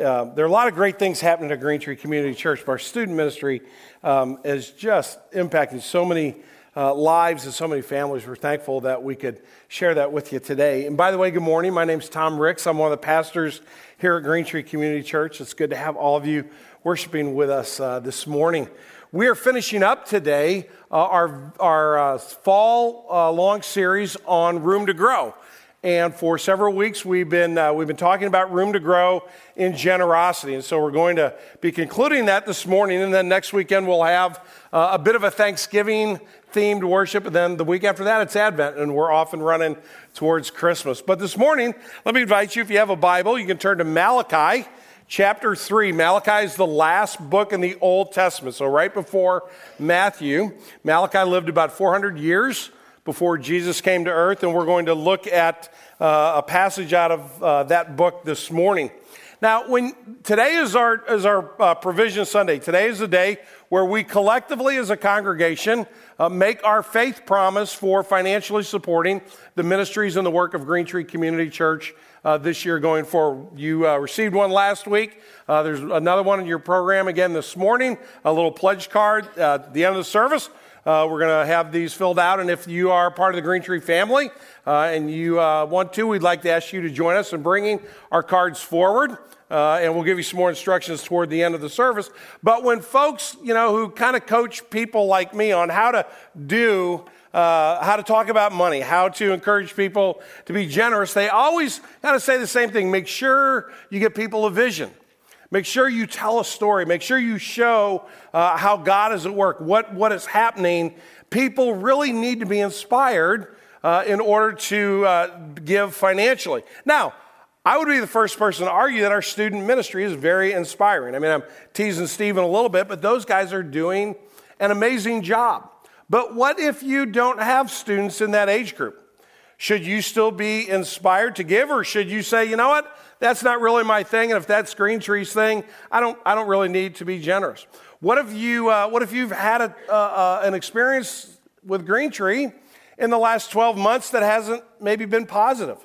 uh, there are a lot of great things happening at Green Tree Community Church, but our student ministry um, is just impacting so many uh, lives and so many families. We're thankful that we could share that with you today. And by the way, good morning. My name is Tom Ricks. I'm one of the pastors here at Green Tree Community Church. It's good to have all of you worshiping with us uh, this morning. We are finishing up today uh, our, our uh, fall long series on Room to Grow. And for several weeks, we've been, uh, we've been talking about room to grow in generosity. And so we're going to be concluding that this morning. And then next weekend, we'll have uh, a bit of a Thanksgiving themed worship. And then the week after that, it's Advent, and we're off and running towards Christmas. But this morning, let me invite you, if you have a Bible, you can turn to Malachi chapter 3. Malachi is the last book in the Old Testament. So right before Matthew, Malachi lived about 400 years before Jesus came to earth, and we're going to look at uh, a passage out of uh, that book this morning. Now, when today is our is our uh, provision Sunday. Today is the day where we collectively, as a congregation, uh, make our faith promise for financially supporting the ministries and the work of Green Tree Community Church uh, this year going forward. You uh, received one last week. there's another one in your program again this morning. A little pledge card at the end of the service. Uh, we're going to have these filled out, and if you are part of the Green Tree family uh, and you uh, want to, we'd like to ask you to join us in bringing our cards forward. Uh, and we'll give you some more instructions toward the end of the service. But when folks, you know, who kind of coach people like me on how to do uh, how to talk about money, how to encourage people to be generous, they always kind of say the same thing. Make sure you get people a vision. Make sure you tell a story. Make sure you show uh, how God is at work, what, what is happening. People really need to be inspired uh, in order to uh, give financially. Now, I would be the first person to argue that our student ministry is very inspiring. I mean, I'm teasing Stephen a little bit, but those guys are doing an amazing job. But what if you don't have students in that age group? Should you still be inspired to give, or should you say, you know what? That's not really my thing. And if that's Green Tree's thing, I don't, I don't really need to be generous. What if, you, uh, what if you've had a, uh, uh, an experience with Green Tree in the last 12 months that hasn't maybe been positive?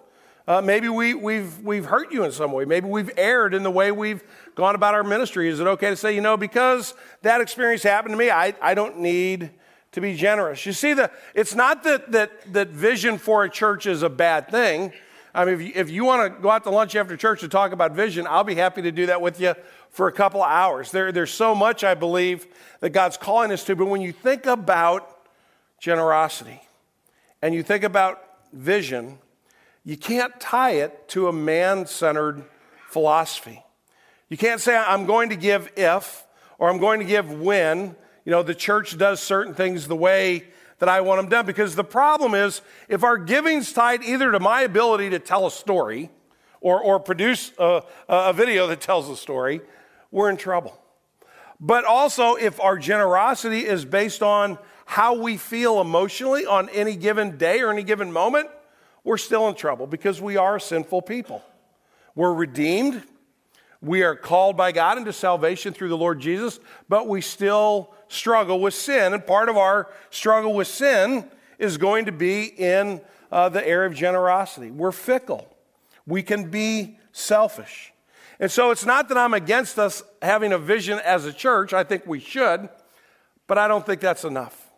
Uh, maybe we, we've, we've hurt you in some way. Maybe we've erred in the way we've gone about our ministry. Is it okay to say, you know, because that experience happened to me, I, I don't need to be generous? You see, the, it's not that, that, that vision for a church is a bad thing. I mean, if you, if you want to go out to lunch after church to talk about vision, I'll be happy to do that with you for a couple of hours. There, there's so much I believe that God's calling us to, but when you think about generosity and you think about vision, you can't tie it to a man centered philosophy. You can't say, I'm going to give if or I'm going to give when. You know, the church does certain things the way that I want them done. Because the problem is, if our giving's tied either to my ability to tell a story or, or produce a, a video that tells a story, we're in trouble. But also, if our generosity is based on how we feel emotionally on any given day or any given moment, we're still in trouble because we are sinful people. We're redeemed. We are called by God into salvation through the Lord Jesus, but we still struggle with sin. And part of our struggle with sin is going to be in uh, the area of generosity. We're fickle, we can be selfish. And so it's not that I'm against us having a vision as a church. I think we should, but I don't think that's enough.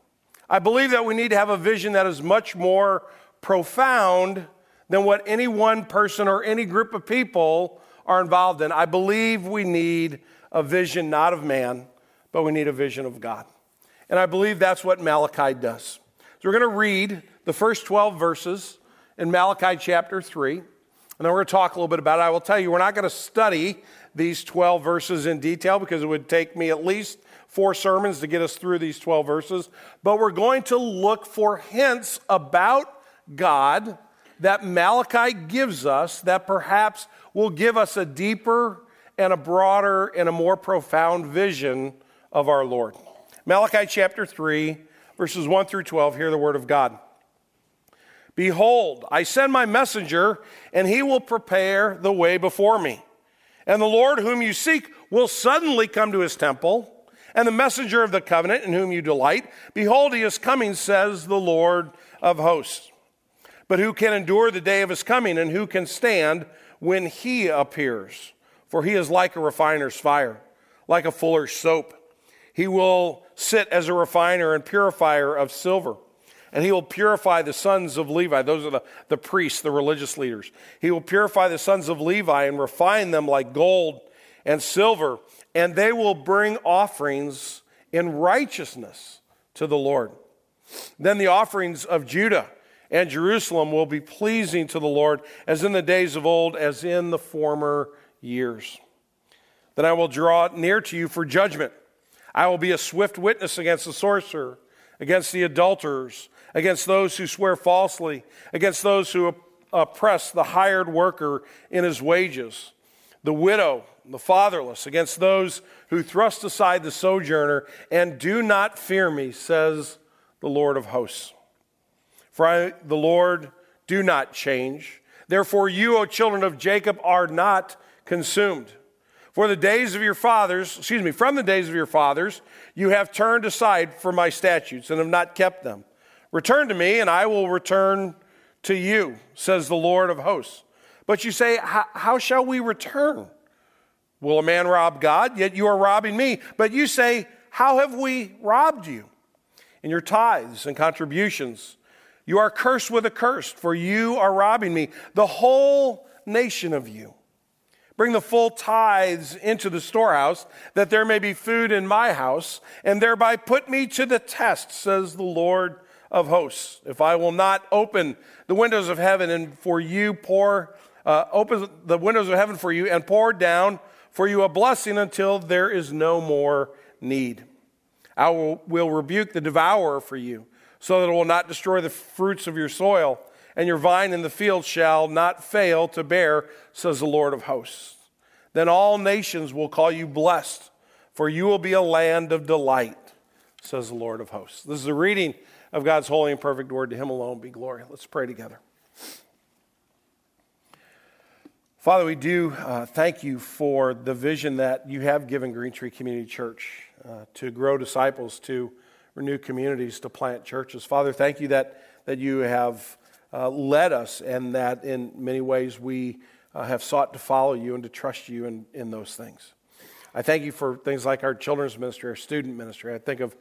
I believe that we need to have a vision that is much more profound than what any one person or any group of people are involved in. I believe we need a vision not of man, but we need a vision of God. And I believe that's what Malachi does. So we're going to read the first 12 verses in Malachi chapter 3, and then we're going to talk a little bit about it. I will tell you, we're not going to study these 12 verses in detail because it would take me at least four sermons to get us through these 12 verses, but we're going to look for hints about God that Malachi gives us that perhaps will give us a deeper and a broader and a more profound vision of our Lord. Malachi chapter 3, verses 1 through 12, hear the word of God. Behold, I send my messenger, and he will prepare the way before me. And the Lord whom you seek will suddenly come to his temple, and the messenger of the covenant in whom you delight, behold, he is coming, says the Lord of hosts. But who can endure the day of his coming, and who can stand when he appears? for he is like a refiner's fire, like a fuller's soap. He will sit as a refiner and purifier of silver. And he will purify the sons of Levi. Those are the, the priests, the religious leaders. He will purify the sons of Levi and refine them like gold and silver, and they will bring offerings in righteousness to the Lord. Then the offerings of Judah and Jerusalem will be pleasing to the Lord, as in the days of old, as in the former years. Then I will draw near to you for judgment. I will be a swift witness against the sorcerer, against the adulterers, against those who swear falsely, against those who oppress the hired worker in his wages, the widow, the fatherless, against those who thrust aside the sojourner and do not fear me, says the Lord of hosts. For I, the Lord, do not change. Therefore, you, O children of Jacob, are not consumed. For the days of your fathers, excuse me, from the days of your fathers, you have turned aside from my statutes and have not kept them. Return to me, and I will return to you, says the Lord of hosts. But you say, How shall we return? Will a man rob God? Yet you are robbing me. But you say, How have we robbed you? In your tithes and contributions you are cursed with a curse, for you are robbing me, the whole nation of you. Bring the full tithes into the storehouse, that there may be food in my house, and thereby put me to the test, says the Lord of hosts. If I will not open the windows of heaven and for you pour, uh, open the windows of heaven for you and pour down for you a blessing until there is no more need. I will, will rebuke the devourer for you so that it will not destroy the fruits of your soil, and your vine in the field shall not fail to bear, says the Lord of hosts. Then all nations will call you blessed, for you will be a land of delight, says the Lord of hosts. This is a reading of God's holy and perfect word. To him alone be glory. Let's pray together. Father, we do uh, thank you for the vision that you have given Green Tree Community Church uh, to grow disciples, to renew communities to plant churches. Father, thank you that, that you have uh, led us and that in many ways we uh, have sought to follow you and to trust you in, in those things. I thank you for things like our children's ministry, our student ministry. I think of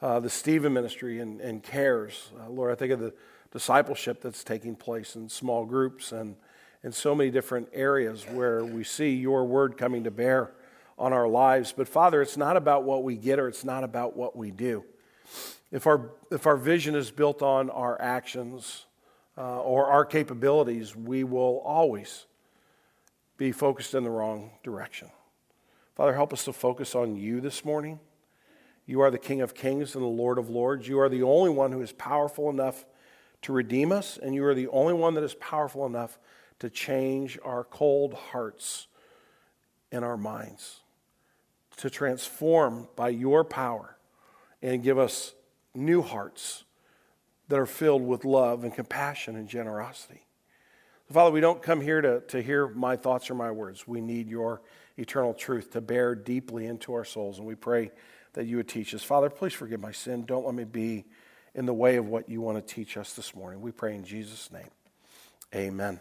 uh, the Stephen ministry and, and cares. Uh, Lord, I think of the discipleship that's taking place in small groups and in so many different areas where we see your word coming to bear on our lives. But Father, it's not about what we get or it's not about what we do. If our, if our vision is built on our actions uh, or our capabilities, we will always be focused in the wrong direction. Father, help us to focus on you this morning. You are the King of Kings and the Lord of Lords. You are the only one who is powerful enough to redeem us, and you are the only one that is powerful enough to change our cold hearts and our minds, to transform by your power and give us new hearts that are filled with love and compassion and generosity. Father, we don't come here to, to hear my thoughts or my words. We need your eternal truth to bear deeply into our souls, and we pray that you would teach us. Father, please forgive my sin. Don't let me be in the way of what you want to teach us this morning. We pray in Jesus' name. Amen.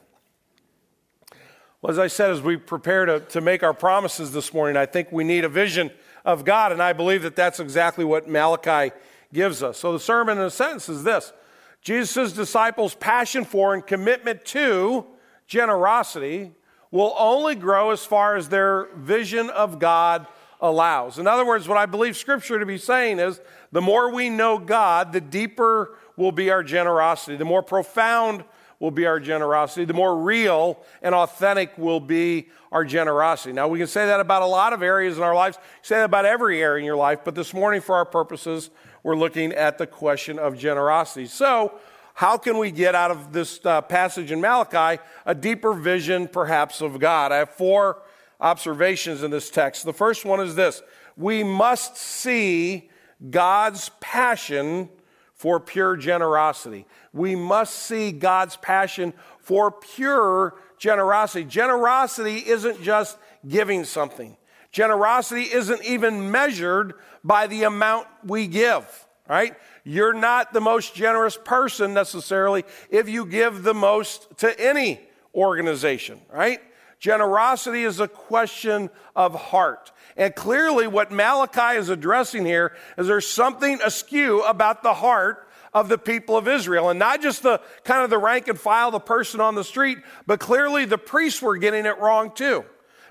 Well, as I said, as we prepare to, to make our promises this morning, I think we need a vision of God, and I believe that that's exactly what Malachi gives us. So the sermon, in a sentence, is this Jesus' disciples' passion for and commitment to generosity will only grow as far as their vision of God allows. In other words, what I believe Scripture to be saying is the more we know God, the deeper will be our generosity, the more profound will be our generosity, the more real and authentic will be our generosity. Now, we can say that about a lot of areas in our lives, say that about every area in your life, but this morning, for our purposes, we're looking at the question of generosity. So, how can we get out of this uh, passage in Malachi a deeper vision, perhaps, of God? I have four observations in this text. The first one is this we must see God's passion for pure generosity. We must see God's passion for pure generosity. Generosity isn't just giving something. Generosity isn't even measured by the amount we give, right? You're not the most generous person necessarily if you give the most to any organization, right? Generosity is a question of heart. And clearly, what Malachi is addressing here is there's something askew about the heart of the people of Israel. And not just the kind of the rank and file, the person on the street, but clearly the priests were getting it wrong too.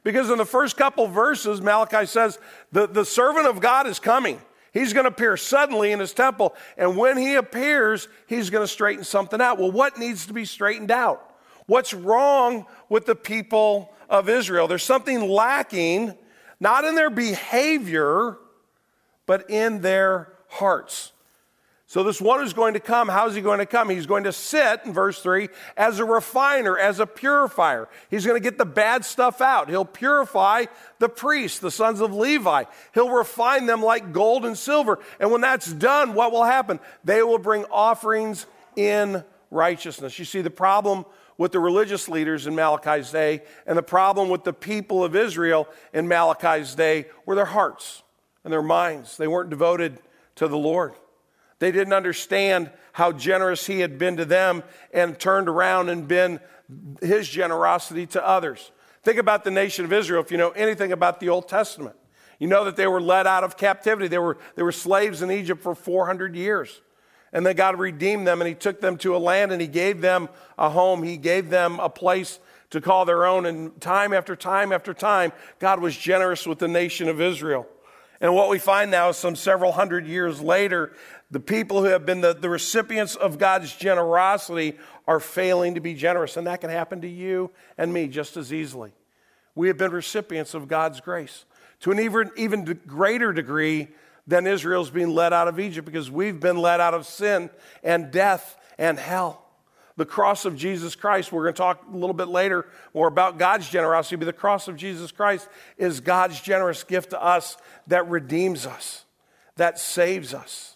Because in the first couple verses, Malachi says, the, the servant of God is coming. He's going to appear suddenly in his temple. And when he appears, he's going to straighten something out. Well, what needs to be straightened out? What's wrong with the people of Israel? There's something lacking, not in their behavior, but in their hearts. So, this one who's going to come, how's he going to come? He's going to sit, in verse 3, as a refiner, as a purifier. He's going to get the bad stuff out. He'll purify the priests, the sons of Levi. He'll refine them like gold and silver. And when that's done, what will happen? They will bring offerings in righteousness. You see, the problem with the religious leaders in Malachi's day and the problem with the people of Israel in Malachi's day were their hearts and their minds. They weren't devoted to the Lord. They didn't understand how generous he had been to them and turned around and been his generosity to others. Think about the nation of Israel if you know anything about the Old Testament. You know that they were led out of captivity. They were, they were slaves in Egypt for 400 years. And then God redeemed them and He took them to a land and He gave them a home. He gave them a place to call their own. And time after time after time, God was generous with the nation of Israel. And what we find now is some several hundred years later, the people who have been the, the recipients of God's generosity are failing to be generous. And that can happen to you and me just as easily. We have been recipients of God's grace to an even, even greater degree than Israel's being led out of Egypt because we've been led out of sin and death and hell. The cross of Jesus Christ, we're going to talk a little bit later more about God's generosity, but the cross of Jesus Christ is God's generous gift to us that redeems us, that saves us.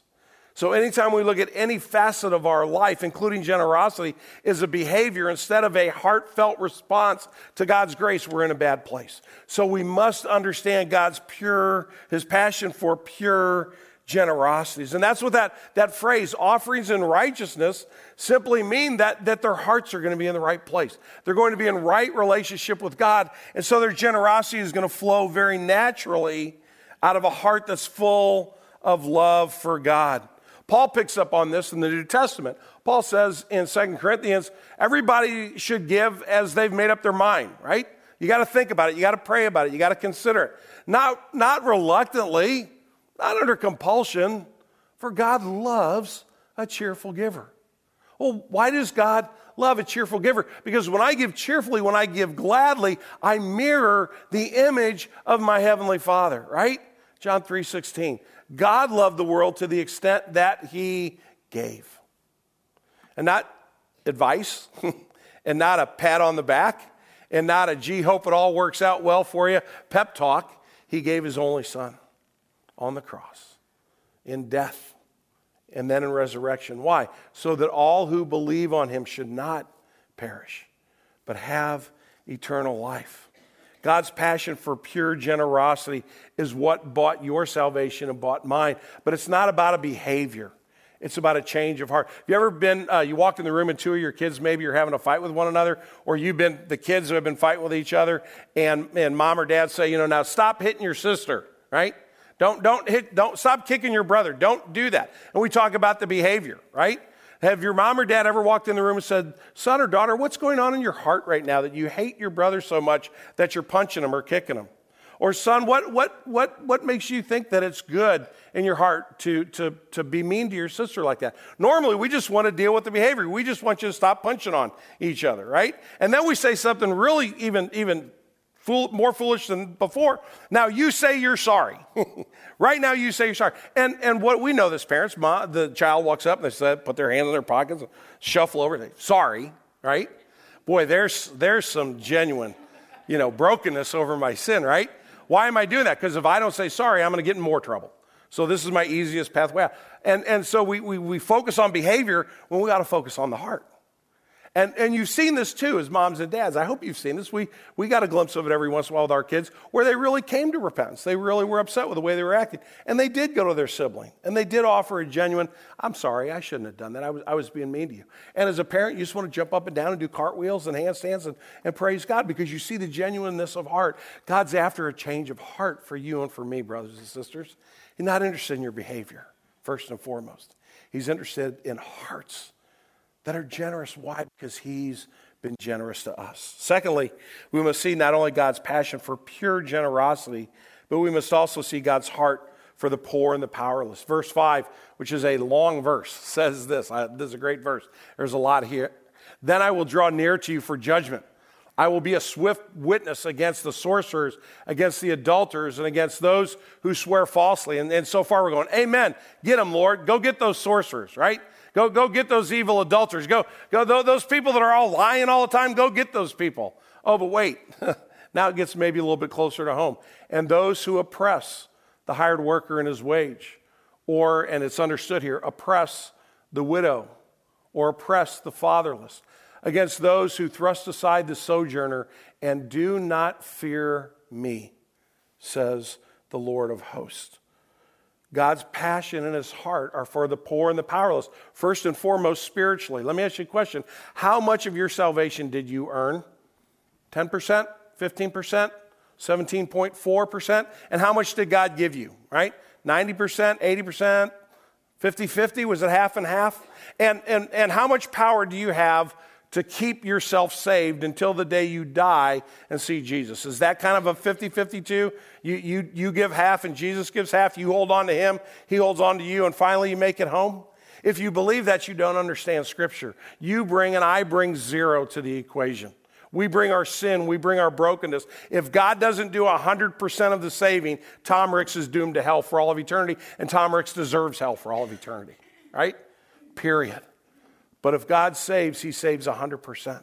So, anytime we look at any facet of our life, including generosity, is a behavior instead of a heartfelt response to God's grace, we're in a bad place. So, we must understand God's pure, his passion for pure generosities. And that's what that, that phrase, offerings in righteousness, simply mean that, that their hearts are going to be in the right place. They're going to be in right relationship with God. And so their generosity is going to flow very naturally out of a heart that's full of love for God. Paul picks up on this in the New Testament. Paul says in 2 Corinthians, everybody should give as they've made up their mind, right? You got to think about it. You got to pray about it. You got to consider it. Not, not reluctantly, not under compulsion, for God loves a cheerful giver. Well, why does God love a cheerful giver? Because when I give cheerfully, when I give gladly, I mirror the image of my heavenly Father, right? John 3 16. God loved the world to the extent that he gave. And not advice, and not a pat on the back, and not a gee, hope it all works out well for you pep talk. He gave his only son on the cross in death and then in resurrection. Why? So that all who believe on him should not perish, but have eternal life. God's passion for pure generosity is what bought your salvation and bought mine. But it's not about a behavior. It's about a change of heart. Have you ever been, uh, you walked in the room and two of your kids maybe you're having a fight with one another, or you've been, the kids who have been fighting with each other, and, and mom or dad say, you know, now stop hitting your sister, right? Don't, don't hit, don't stop kicking your brother. Don't do that. And we talk about the behavior, right? Have your mom or dad ever walked in the room and said, Son or daughter, what's going on in your heart right now that you hate your brother so much that you're punching him or kicking him? Or, son, what, what, what, what makes you think that it's good in your heart to, to, to be mean to your sister like that? Normally, we just want to deal with the behavior. We just want you to stop punching on each other, right? And then we say something really even, even fool, more foolish than before. Now you say you're sorry. right now you say you're sorry. And, and what we know this parents, ma, the child walks up and they say, put their hands in their pockets, shuffle over, sorry, right? Boy, there's, there's some genuine, you know, brokenness over my sin, right? Why am I doing that? Because if I don't say sorry, I'm going to get in more trouble. So this is my easiest pathway out. And, and so we, we, we focus on behavior when we got to focus on the heart. And, and you've seen this too as moms and dads. I hope you've seen this. We, we got a glimpse of it every once in a while with our kids where they really came to repentance. They really were upset with the way they were acting. And they did go to their sibling and they did offer a genuine, I'm sorry, I shouldn't have done that. I was, I was being mean to you. And as a parent, you just want to jump up and down and do cartwheels and handstands and, and praise God because you see the genuineness of heart. God's after a change of heart for you and for me, brothers and sisters. He's not interested in your behavior, first and foremost. He's interested in hearts that are generous. Why? Because He's been generous to us. Secondly, we must see not only God's passion for pure generosity, but we must also see God's heart for the poor and the powerless. Verse 5, which is a long verse, says this. This is a great verse. There's a lot here. Then I will draw near to you for judgment. I will be a swift witness against the sorcerers, against the adulterers, and against those who swear falsely. And, and so far we're going, Amen. Get them, Lord. Go get those sorcerers, right? Go, go get those evil adulterers. Go, go, those people that are all lying all the time, go get those people. Oh, but wait. now it gets maybe a little bit closer to home. And those who oppress the hired worker in his wage, or, and it's understood here, oppress the widow, or oppress the fatherless, against those who thrust aside the sojourner and do not fear me, says the Lord of hosts. God's passion and his heart are for the poor and the powerless, first and foremost spiritually. Let me ask you a question. How much of your salvation did you earn? 10%? 15%? 17.4%? And how much did God give you, right? 90%, 80%, 50 50? Was it half and half? And, and, and how much power do you have to keep yourself saved until the day you die and see Jesus. Is that kind of a 50 52? You, you, you give half and Jesus gives half, you hold on to him, he holds on to you, and finally you make it home? If you believe that, you don't understand Scripture. You bring and I bring zero to the equation. We bring our sin, we bring our brokenness. If God doesn't do 100% of the saving, Tom Ricks is doomed to hell for all of eternity, and Tom Ricks deserves hell for all of eternity, right? Period. But if God saves, He saves 100%.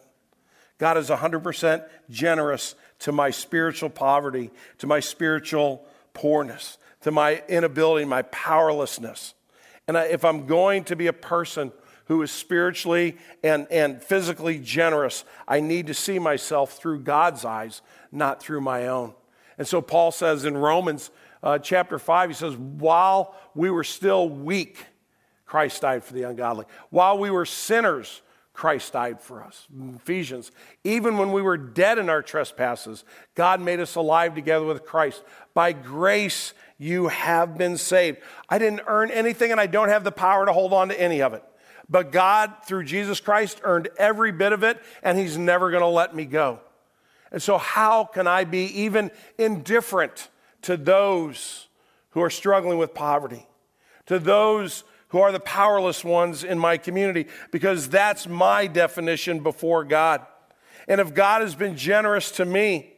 God is 100% generous to my spiritual poverty, to my spiritual poorness, to my inability, my powerlessness. And if I'm going to be a person who is spiritually and, and physically generous, I need to see myself through God's eyes, not through my own. And so Paul says in Romans uh, chapter 5, he says, While we were still weak, Christ died for the ungodly. While we were sinners, Christ died for us. Ephesians. Even when we were dead in our trespasses, God made us alive together with Christ. By grace, you have been saved. I didn't earn anything and I don't have the power to hold on to any of it. But God, through Jesus Christ, earned every bit of it and He's never going to let me go. And so, how can I be even indifferent to those who are struggling with poverty, to those who are the powerless ones in my community, because that's my definition before God. And if God has been generous to me,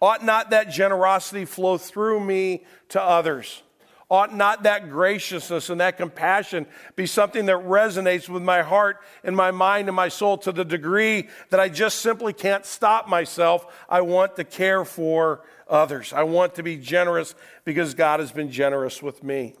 ought not that generosity flow through me to others? Ought not that graciousness and that compassion be something that resonates with my heart and my mind and my soul to the degree that I just simply can't stop myself? I want to care for others. I want to be generous because God has been generous with me.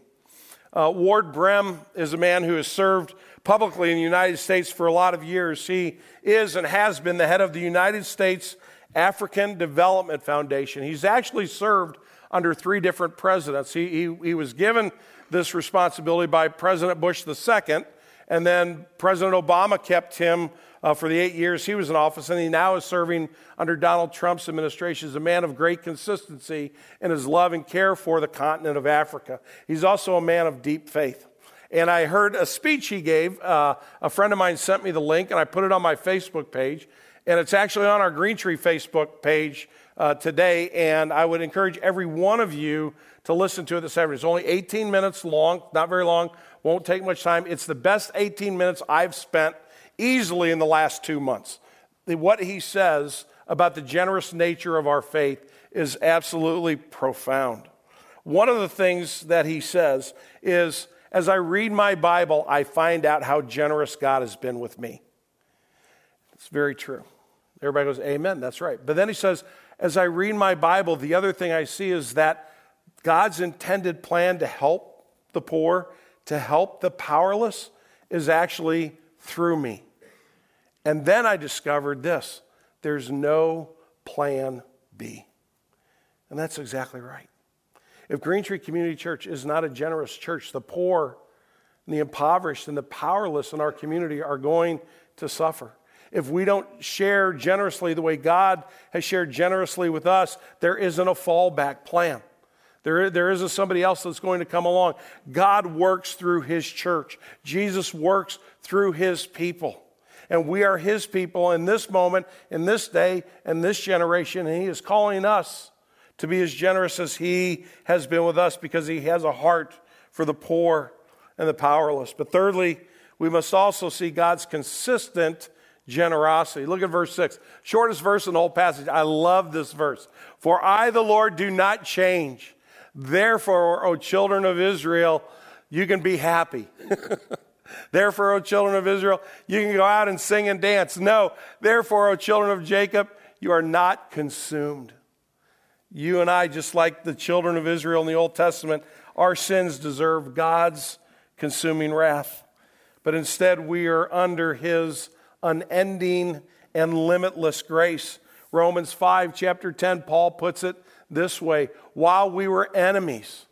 Uh, Ward Brehm is a man who has served publicly in the United States for a lot of years. He is and has been the head of the United States African Development Foundation. He's actually served under three different presidents. He, he, he was given this responsibility by President Bush II, and then President Obama kept him uh, for the eight years he was in office, and he now is serving under Donald Trump's administration as a man of great consistency in his love and care for the continent of Africa. He's also a man of deep faith. And I heard a speech he gave. Uh, a friend of mine sent me the link, and I put it on my Facebook page. And it's actually on our Green Tree Facebook page uh, today. And I would encourage every one of you to listen to it this afternoon. It's only 18 minutes long, not very long, won't take much time. It's the best 18 minutes I've spent easily in the last two months. What he says about the generous nature of our faith is absolutely profound. One of the things that he says is as I read my Bible, I find out how generous God has been with me. It's very true. Everybody goes, Amen, that's right. But then he says, as I read my Bible, the other thing I see is that God's intended plan to help the poor, to help the powerless, is actually through me. And then I discovered this there's no plan B. And that's exactly right. If Green Tree Community Church is not a generous church, the poor and the impoverished and the powerless in our community are going to suffer. If we don't share generously the way God has shared generously with us, there isn't a fallback plan. There, there isn't somebody else that's going to come along. God works through His church, Jesus works through His people. And we are His people in this moment, in this day, and this generation. And He is calling us to be as generous as He has been with us because He has a heart for the poor and the powerless. But thirdly, we must also see God's consistent generosity. Look at verse 6. Shortest verse in the whole passage. I love this verse. For I, the Lord, do not change. Therefore, O children of Israel, you can be happy. Therefore, O children of Israel, you can go out and sing and dance. No, therefore, O children of Jacob, you are not consumed. You and I, just like the children of Israel in the Old Testament, our sins deserve God's consuming wrath. But instead, we are under His unending and limitless grace. Romans 5, chapter 10, Paul puts it this way While we were enemies,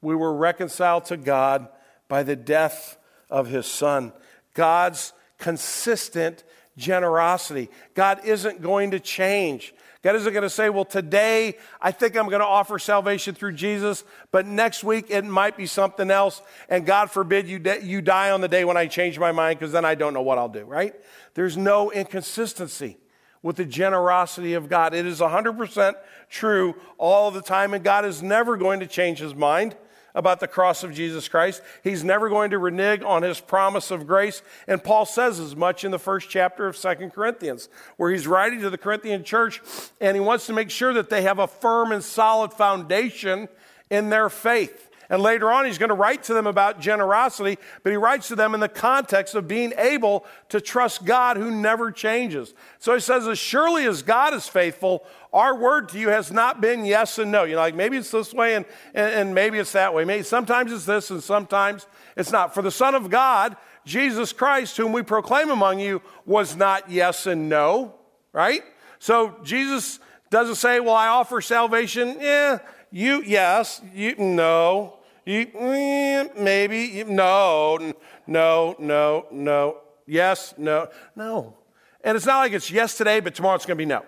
we were reconciled to God by the death of his son. God's consistent generosity. God isn't going to change. God isn't going to say, well, today I think I'm going to offer salvation through Jesus, but next week it might be something else. And God forbid you, you die on the day when I change my mind because then I don't know what I'll do, right? There's no inconsistency with the generosity of God. It is 100% true all the time, and God is never going to change his mind about the cross of Jesus Christ. He's never going to renege on his promise of grace. And Paul says as much in the first chapter of Second Corinthians, where he's writing to the Corinthian church and he wants to make sure that they have a firm and solid foundation in their faith. And later on, he's going to write to them about generosity, but he writes to them in the context of being able to trust God who never changes. So he says, As surely as God is faithful, our word to you has not been yes and no. You know, like maybe it's this way and, and, and maybe it's that way. Maybe sometimes it's this and sometimes it's not. For the Son of God, Jesus Christ, whom we proclaim among you, was not yes and no, right? So Jesus doesn't say, Well, I offer salvation. Yeah, you, yes, you, no. You, eh, maybe, no, no, no, no, yes, no, no. And it's not like it's yes today, but tomorrow it's going to be no.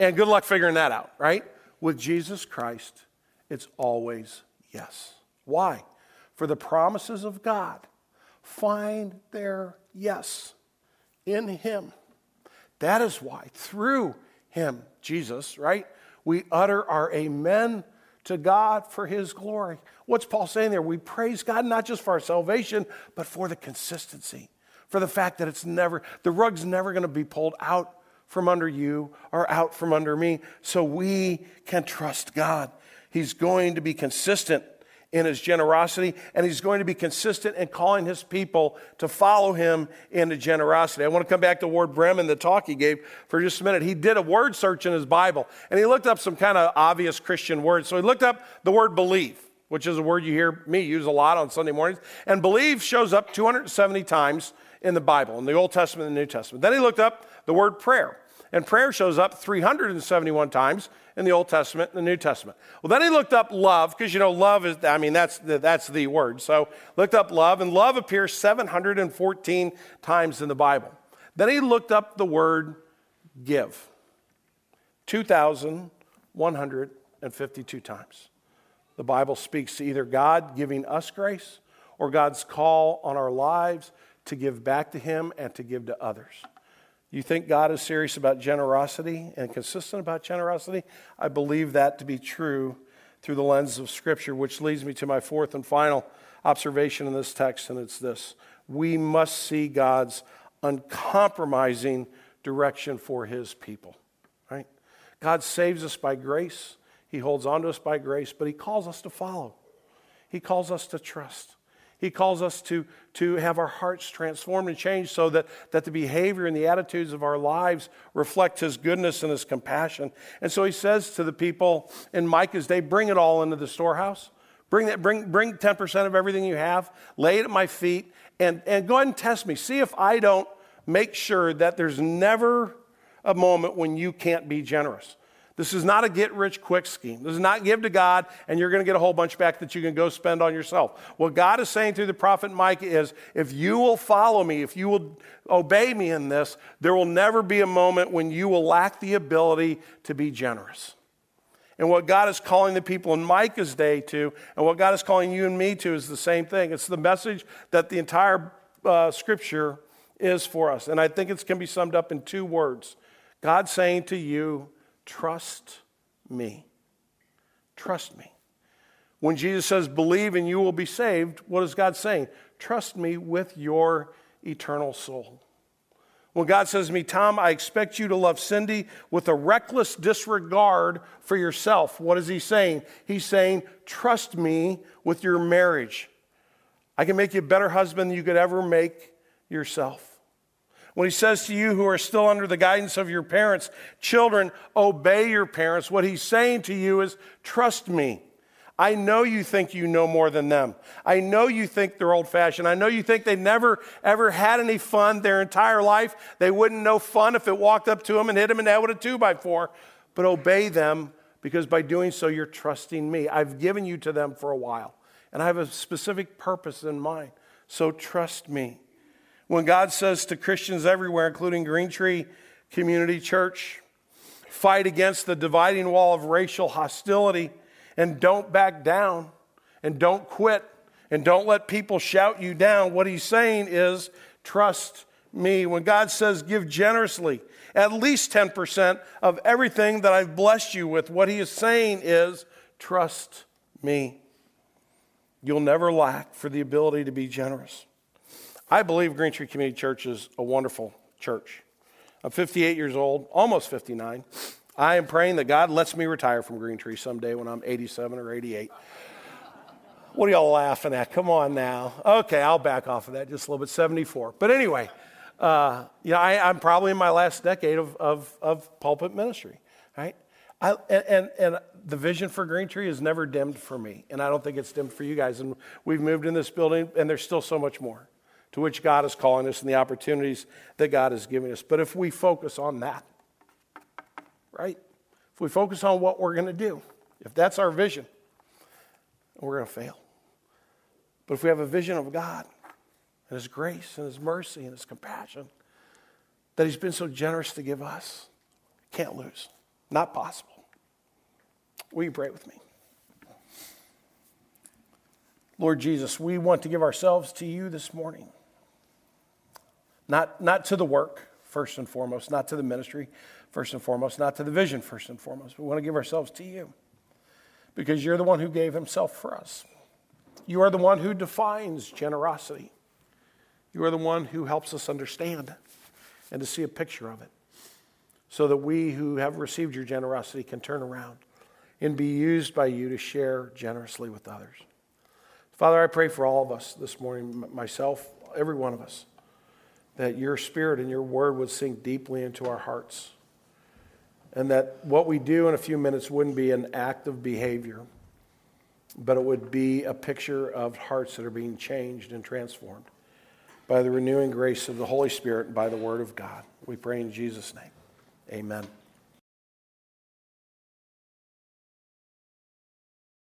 And good luck figuring that out, right? With Jesus Christ, it's always yes. Why? For the promises of God find their yes in Him. That is why, through Him, Jesus, right, we utter our amen to God for His glory. What's Paul saying there? We praise God not just for our salvation, but for the consistency, for the fact that it's never, the rug's never going to be pulled out from under you or out from under me. So we can trust God. He's going to be consistent in his generosity, and he's going to be consistent in calling his people to follow him into generosity. I want to come back to Ward Bremen, the talk he gave for just a minute. He did a word search in his Bible, and he looked up some kind of obvious Christian words. So he looked up the word believe, which is a word you hear me use a lot on Sunday mornings, and believe shows up 270 times in the Bible, in the Old Testament and the New Testament. Then he looked up the word prayer. And prayer shows up 371 times in the Old Testament and the New Testament. Well, then he looked up love, because you know, love is, I mean, that's the, that's the word. So looked up love, and love appears 714 times in the Bible. Then he looked up the word give 2,152 times. The Bible speaks to either God giving us grace or God's call on our lives to give back to Him and to give to others. You think God is serious about generosity and consistent about generosity? I believe that to be true through the lens of Scripture, which leads me to my fourth and final observation in this text, and it's this we must see God's uncompromising direction for His people, right? God saves us by grace, He holds on to us by grace, but He calls us to follow, He calls us to trust. He calls us to, to have our hearts transformed and changed so that, that the behavior and the attitudes of our lives reflect His goodness and His compassion. And so He says to the people in Micah's day, bring it all into the storehouse. Bring, that, bring, bring 10% of everything you have, lay it at my feet, and, and go ahead and test me. See if I don't make sure that there's never a moment when you can't be generous. This is not a get rich quick scheme. This is not give to God and you're going to get a whole bunch back that you can go spend on yourself. What God is saying through the prophet Micah is if you will follow me, if you will obey me in this, there will never be a moment when you will lack the ability to be generous. And what God is calling the people in Micah's day to, and what God is calling you and me to, is the same thing. It's the message that the entire uh, scripture is for us. And I think it can be summed up in two words God saying to you, Trust me. Trust me. When Jesus says, believe and you will be saved, what is God saying? Trust me with your eternal soul. When God says to me, Tom, I expect you to love Cindy with a reckless disregard for yourself, what is he saying? He's saying, trust me with your marriage. I can make you a better husband than you could ever make yourself. When he says to you who are still under the guidance of your parents, children, obey your parents, what he's saying to you is, trust me. I know you think you know more than them. I know you think they're old fashioned. I know you think they never ever had any fun their entire life. They wouldn't know fun if it walked up to them and hit them in the head with a two by four. But obey them because by doing so, you're trusting me. I've given you to them for a while, and I have a specific purpose in mind. So trust me. When God says to Christians everywhere, including Green Tree Community Church, fight against the dividing wall of racial hostility and don't back down and don't quit and don't let people shout you down, what he's saying is trust me. When God says give generously, at least 10% of everything that I've blessed you with, what he is saying is trust me. You'll never lack for the ability to be generous. I believe Green Tree Community Church is a wonderful church. I'm 58 years old, almost 59. I am praying that God lets me retire from Green Tree someday when I'm 87 or 88. What are y'all laughing at? Come on now. Okay, I'll back off of that just a little bit. 74. But anyway, uh, you know, I, am probably in my last decade of, of, of pulpit ministry, right? I, and, and the vision for Green Tree is never dimmed for me, and I don't think it's dimmed for you guys. And we've moved in this building, and there's still so much more to which God is calling us and the opportunities that God is giving us. But if we focus on that, right? If we focus on what we're going to do, if that's our vision, we're going to fail. But if we have a vision of God and His grace and His mercy and His compassion that He's been so generous to give us, can't lose. Not possible. Will you pray with me? Lord Jesus, we want to give ourselves to you this morning. Not, not to the work, first and foremost, not to the ministry, first and foremost, not to the vision, first and foremost. We want to give ourselves to you because you're the one who gave himself for us. You are the one who defines generosity. You are the one who helps us understand and to see a picture of it so that we who have received your generosity can turn around and be used by you to share generously with others. Father, I pray for all of us this morning, myself, every one of us that your spirit and your word would sink deeply into our hearts. And that what we do in a few minutes wouldn't be an act of behavior, but it would be a picture of hearts that are being changed and transformed by the renewing grace of the Holy Spirit and by the word of God. We pray in Jesus' name. Amen.